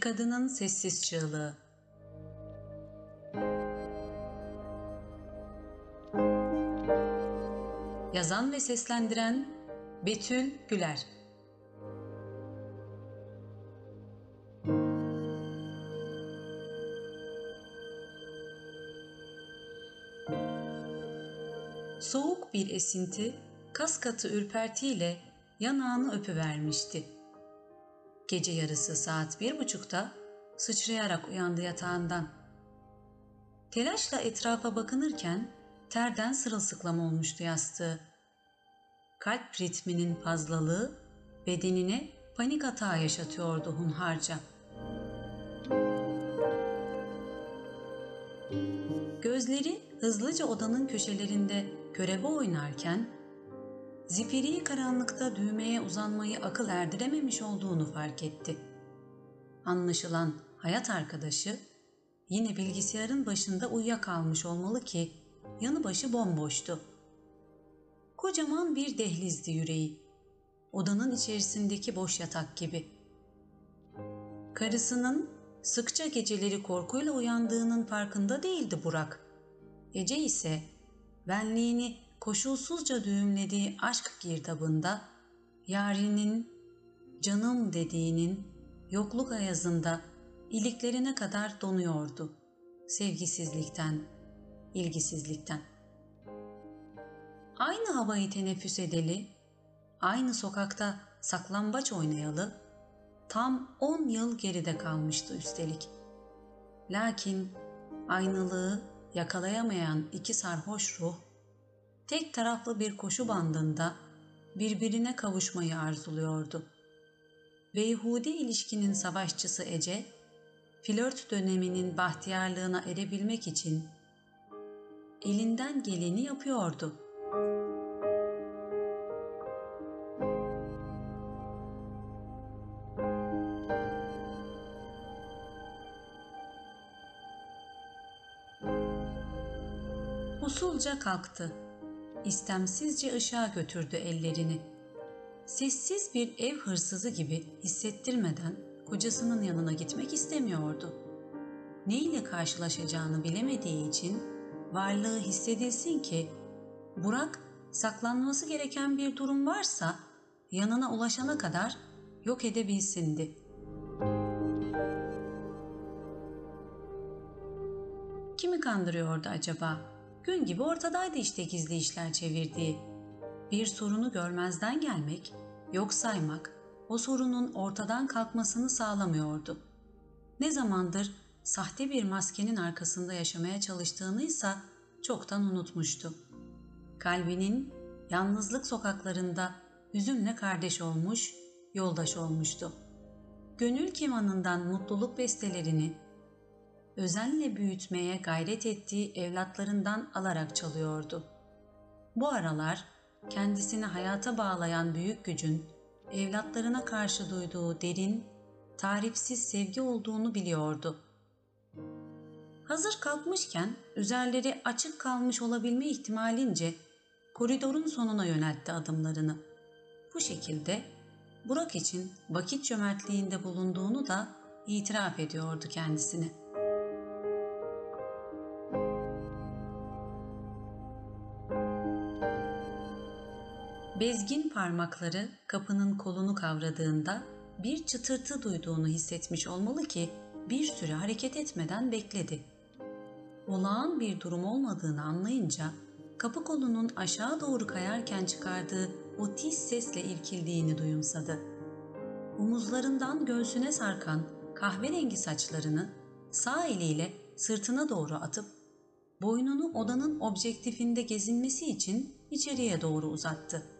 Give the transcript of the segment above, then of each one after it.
Kadının sessiz çığlığı. Yazan ve seslendiren Betül Güler. Soğuk bir esinti, kas katı ürpertiyle yanağını öpüvermişti. Gece yarısı saat bir buçukta sıçrayarak uyandı yatağından. Telaşla etrafa bakınırken terden sırılsıklam olmuştu yastığı. Kalp ritminin fazlalığı bedenine panik atağı yaşatıyordu hunharca. Gözleri hızlıca odanın köşelerinde körebe oynarken zifiri karanlıkta düğmeye uzanmayı akıl erdirememiş olduğunu fark etti. Anlaşılan hayat arkadaşı yine bilgisayarın başında uyuyakalmış olmalı ki yanı başı bomboştu. Kocaman bir dehlizdi yüreği. Odanın içerisindeki boş yatak gibi. Karısının sıkça geceleri korkuyla uyandığının farkında değildi Burak. Ece ise benliğini koşulsuzca düğümlediği aşk girdabında yarinin canım dediğinin yokluk ayazında iliklerine kadar donuyordu sevgisizlikten, ilgisizlikten. Aynı havayı teneffüs edeli, aynı sokakta saklambaç oynayalı, tam on yıl geride kalmıştı üstelik. Lakin aynılığı yakalayamayan iki sarhoş ruh, tek taraflı bir koşu bandında birbirine kavuşmayı arzuluyordu. Beyhudi ilişkinin savaşçısı Ece, flört döneminin bahtiyarlığına erebilmek için elinden geleni yapıyordu. Usulca kalktı. İstemsizce ışığa götürdü ellerini. Sessiz bir ev hırsızı gibi hissettirmeden kocasının yanına gitmek istemiyordu. Ne ile karşılaşacağını bilemediği için varlığı hissedilsin ki Burak saklanması gereken bir durum varsa yanına ulaşana kadar yok edebilsindi. Kimi kandırıyordu acaba? Gün gibi ortadaydı işte gizli işler çevirdiği. Bir sorunu görmezden gelmek, yok saymak, o sorunun ortadan kalkmasını sağlamıyordu. Ne zamandır sahte bir maskenin arkasında yaşamaya çalıştığını ise çoktan unutmuştu. Kalbinin yalnızlık sokaklarında hüzünle kardeş olmuş, yoldaş olmuştu. Gönül kemanından mutluluk bestelerini özenle büyütmeye gayret ettiği evlatlarından alarak çalıyordu. Bu aralar kendisini hayata bağlayan büyük gücün evlatlarına karşı duyduğu derin, tarifsiz sevgi olduğunu biliyordu. Hazır kalkmışken üzerleri açık kalmış olabilme ihtimalince koridorun sonuna yöneltti adımlarını. Bu şekilde Burak için vakit cömertliğinde bulunduğunu da itiraf ediyordu kendisine. Parmakları kapının kolunu kavradığında bir çıtırtı duyduğunu hissetmiş olmalı ki bir süre hareket etmeden bekledi. Olağan bir durum olmadığını anlayınca kapı kolunun aşağı doğru kayarken çıkardığı o tiz sesle irkildiğini duyumsadı. Omuzlarından göğsüne sarkan kahverengi saçlarını sağ eliyle sırtına doğru atıp boynunu odanın objektifinde gezinmesi için içeriye doğru uzattı.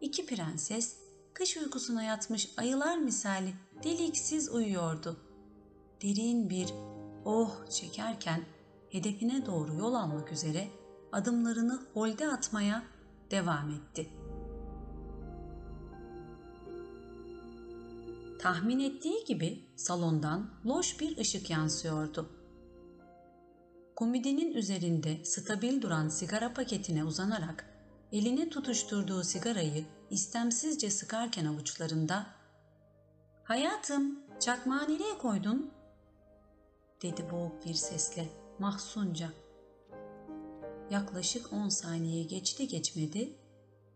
İki prenses kış uykusuna yatmış ayılar misali deliksiz uyuyordu. Derin bir oh çekerken hedefine doğru yol almak üzere adımlarını holde atmaya devam etti. Tahmin ettiği gibi salondan loş bir ışık yansıyordu. Komodinin üzerinde stabil duran sigara paketine uzanarak eline tutuşturduğu sigarayı istemsizce sıkarken avuçlarında Hayatım, çakmağı nereye koydun? dedi boğuk bir sesle, mahzunca. Yaklaşık on saniye geçti geçmedi,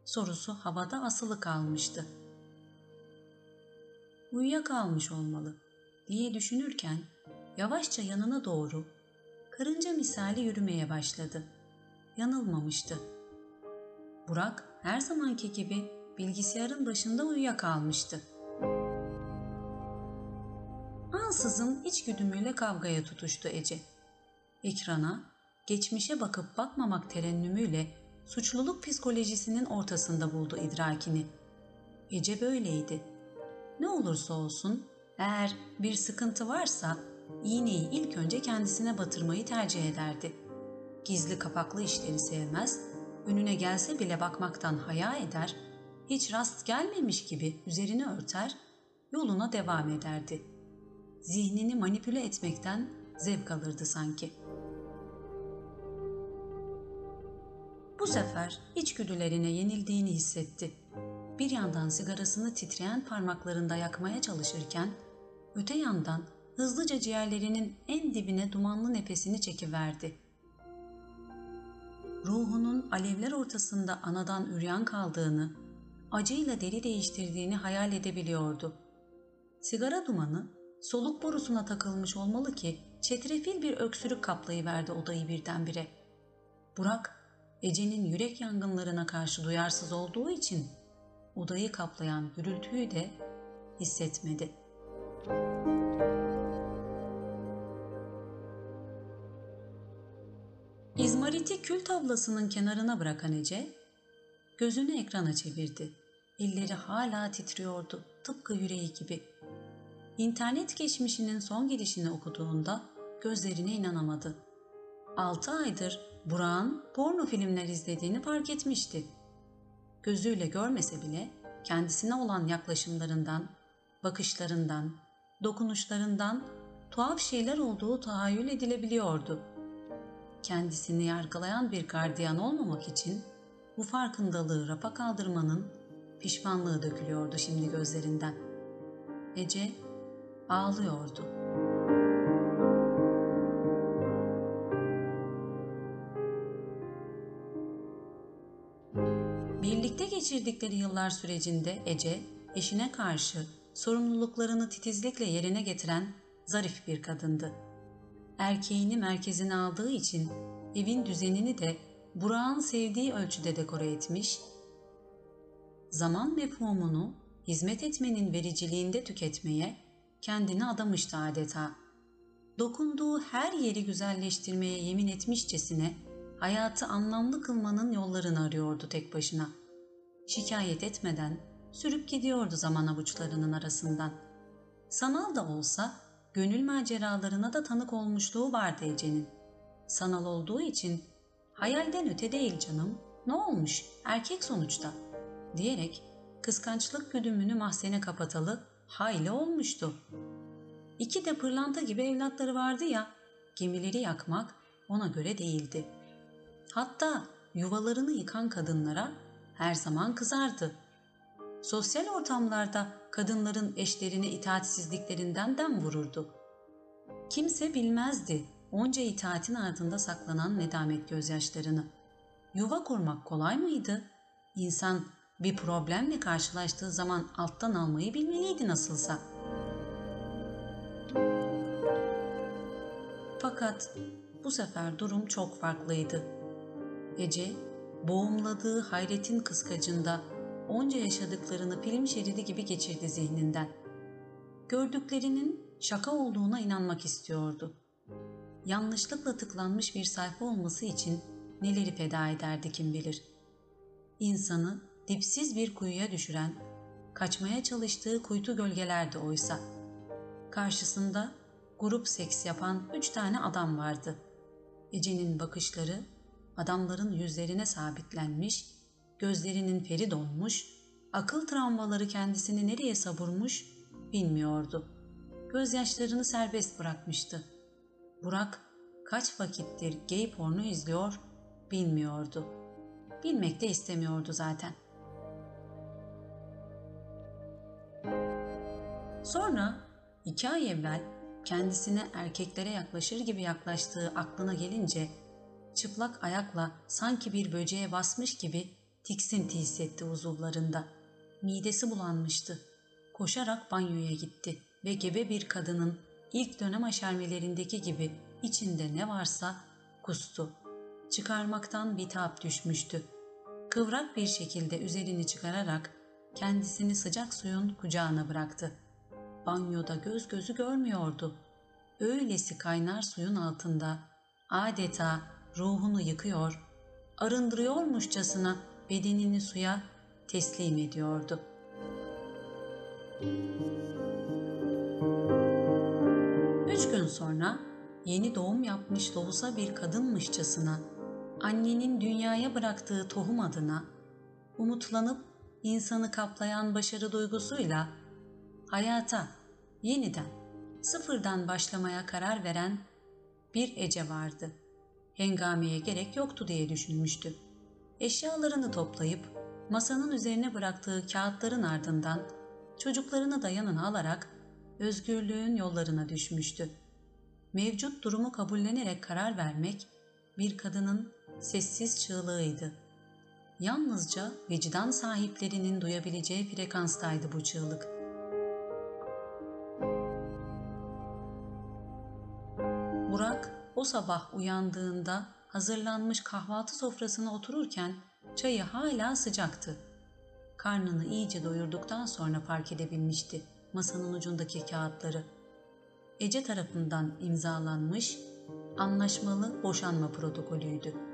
sorusu havada asılı kalmıştı. Uyuyakalmış olmalı diye düşünürken yavaşça yanına doğru karınca misali yürümeye başladı. Yanılmamıştı. Burak her zamanki gibi bilgisayarın başında uyuyakalmıştı. Ansızın içgüdümüyle kavgaya tutuştu Ece. Ekrana, geçmişe bakıp bakmamak terennümüyle suçluluk psikolojisinin ortasında buldu idrakini. Ece böyleydi. Ne olursa olsun, eğer bir sıkıntı varsa iğneyi ilk önce kendisine batırmayı tercih ederdi. Gizli kapaklı işleri sevmez, önüne gelse bile bakmaktan haya eder, hiç rast gelmemiş gibi üzerini örter, yoluna devam ederdi. Zihnini manipüle etmekten zevk alırdı sanki. Bu sefer içgüdülerine yenildiğini hissetti. Bir yandan sigarasını titreyen parmaklarında yakmaya çalışırken, öte yandan hızlıca ciğerlerinin en dibine dumanlı nefesini çekiverdi. Ruhunun alevler ortasında anadan üryan kaldığını, acıyla deri değiştirdiğini hayal edebiliyordu. Sigara dumanı soluk borusuna takılmış olmalı ki çetrefil bir öksürük kaplayıverdi odayı birdenbire. Burak, Ece'nin yürek yangınlarına karşı duyarsız olduğu için odayı kaplayan gürültüyü de hissetmedi. İzmariti kül tablasının kenarına bırakan Ece, gözünü ekrana çevirdi. Elleri hala titriyordu, tıpkı yüreği gibi. İnternet geçmişinin son gidişini okuduğunda gözlerine inanamadı. Altı aydır Burak'ın porno filmler izlediğini fark etmişti. Gözüyle görmese bile kendisine olan yaklaşımlarından, bakışlarından, dokunuşlarından tuhaf şeyler olduğu tahayyül edilebiliyordu. Kendisini yargılayan bir gardiyan olmamak için bu farkındalığı rafa kaldırmanın pişmanlığı dökülüyordu şimdi gözlerinden. Ece ağlıyordu. Birlikte geçirdikleri yıllar sürecinde Ece, eşine karşı sorumluluklarını titizlikle yerine getiren zarif bir kadındı. Erkeğini merkezine aldığı için evin düzenini de Burak'ın sevdiği ölçüde dekore etmiş, zaman mefhumunu hizmet etmenin vericiliğinde tüketmeye kendini adamıştı adeta. Dokunduğu her yeri güzelleştirmeye yemin etmişçesine hayatı anlamlı kılmanın yollarını arıyordu tek başına. Şikayet etmeden sürüp gidiyordu zaman avuçlarının arasından. Sanal da olsa gönül maceralarına da tanık olmuşluğu vardı Ece'nin. Sanal olduğu için hayalden öte değil canım, ne olmuş, erkek sonuçta diyerek kıskançlık güdümünü mahzene kapatalı hayli olmuştu. İki de pırlanta gibi evlatları vardı ya, gemileri yakmak ona göre değildi. Hatta yuvalarını yıkan kadınlara her zaman kızardı. Sosyal ortamlarda kadınların eşlerine itaatsizliklerinden dem vururdu. Kimse bilmezdi onca itaatin ardında saklanan nedamet gözyaşlarını. Yuva kurmak kolay mıydı? İnsan bir problemle karşılaştığı zaman alttan almayı bilmeliydi nasılsa. Fakat bu sefer durum çok farklıydı. Ece, boğumladığı hayretin kıskacında onca yaşadıklarını film şeridi gibi geçirdi zihninden. Gördüklerinin şaka olduğuna inanmak istiyordu. Yanlışlıkla tıklanmış bir sayfa olması için neleri feda ederdi kim bilir. İnsanı dipsiz bir kuyuya düşüren, kaçmaya çalıştığı kuytu gölgelerdi oysa. Karşısında grup seks yapan üç tane adam vardı. Ece'nin bakışları adamların yüzlerine sabitlenmiş, gözlerinin feri donmuş, akıl travmaları kendisini nereye savurmuş bilmiyordu. Gözyaşlarını serbest bırakmıştı. Burak kaç vakittir gay porno izliyor bilmiyordu. Bilmek de istemiyordu zaten. Sonra iki ay evvel kendisine erkeklere yaklaşır gibi yaklaştığı aklına gelince çıplak ayakla sanki bir böceğe basmış gibi tiksinti hissetti uzuvlarında. Midesi bulanmıştı. Koşarak banyoya gitti ve gebe bir kadının ilk dönem aşermelerindeki gibi içinde ne varsa kustu. Çıkarmaktan bitap düşmüştü. Kıvrak bir şekilde üzerini çıkararak kendisini sıcak suyun kucağına bıraktı. Banyoda göz gözü görmüyordu. Öylesi kaynar suyun altında adeta ruhunu yıkıyor, arındırıyormuşçasına bedenini suya teslim ediyordu. Üç gün sonra yeni doğum yapmış lohusa bir kadınmışçasına annenin dünyaya bıraktığı tohum adına umutlanıp insanı kaplayan başarı duygusuyla hayata yeniden sıfırdan başlamaya karar veren bir Ece vardı. Hengameye gerek yoktu diye düşünmüştü. Eşyalarını toplayıp masanın üzerine bıraktığı kağıtların ardından çocuklarını da yanına alarak özgürlüğün yollarına düşmüştü. Mevcut durumu kabullenerek karar vermek bir kadının sessiz çığlığıydı. Yalnızca vicdan sahiplerinin duyabileceği frekanstaydı bu çığlık. Burak o sabah uyandığında hazırlanmış kahvaltı sofrasına otururken çayı hala sıcaktı. Karnını iyice doyurduktan sonra fark edebilmişti masanın ucundaki kağıtları. Ece tarafından imzalanmış anlaşmalı boşanma protokolüydü.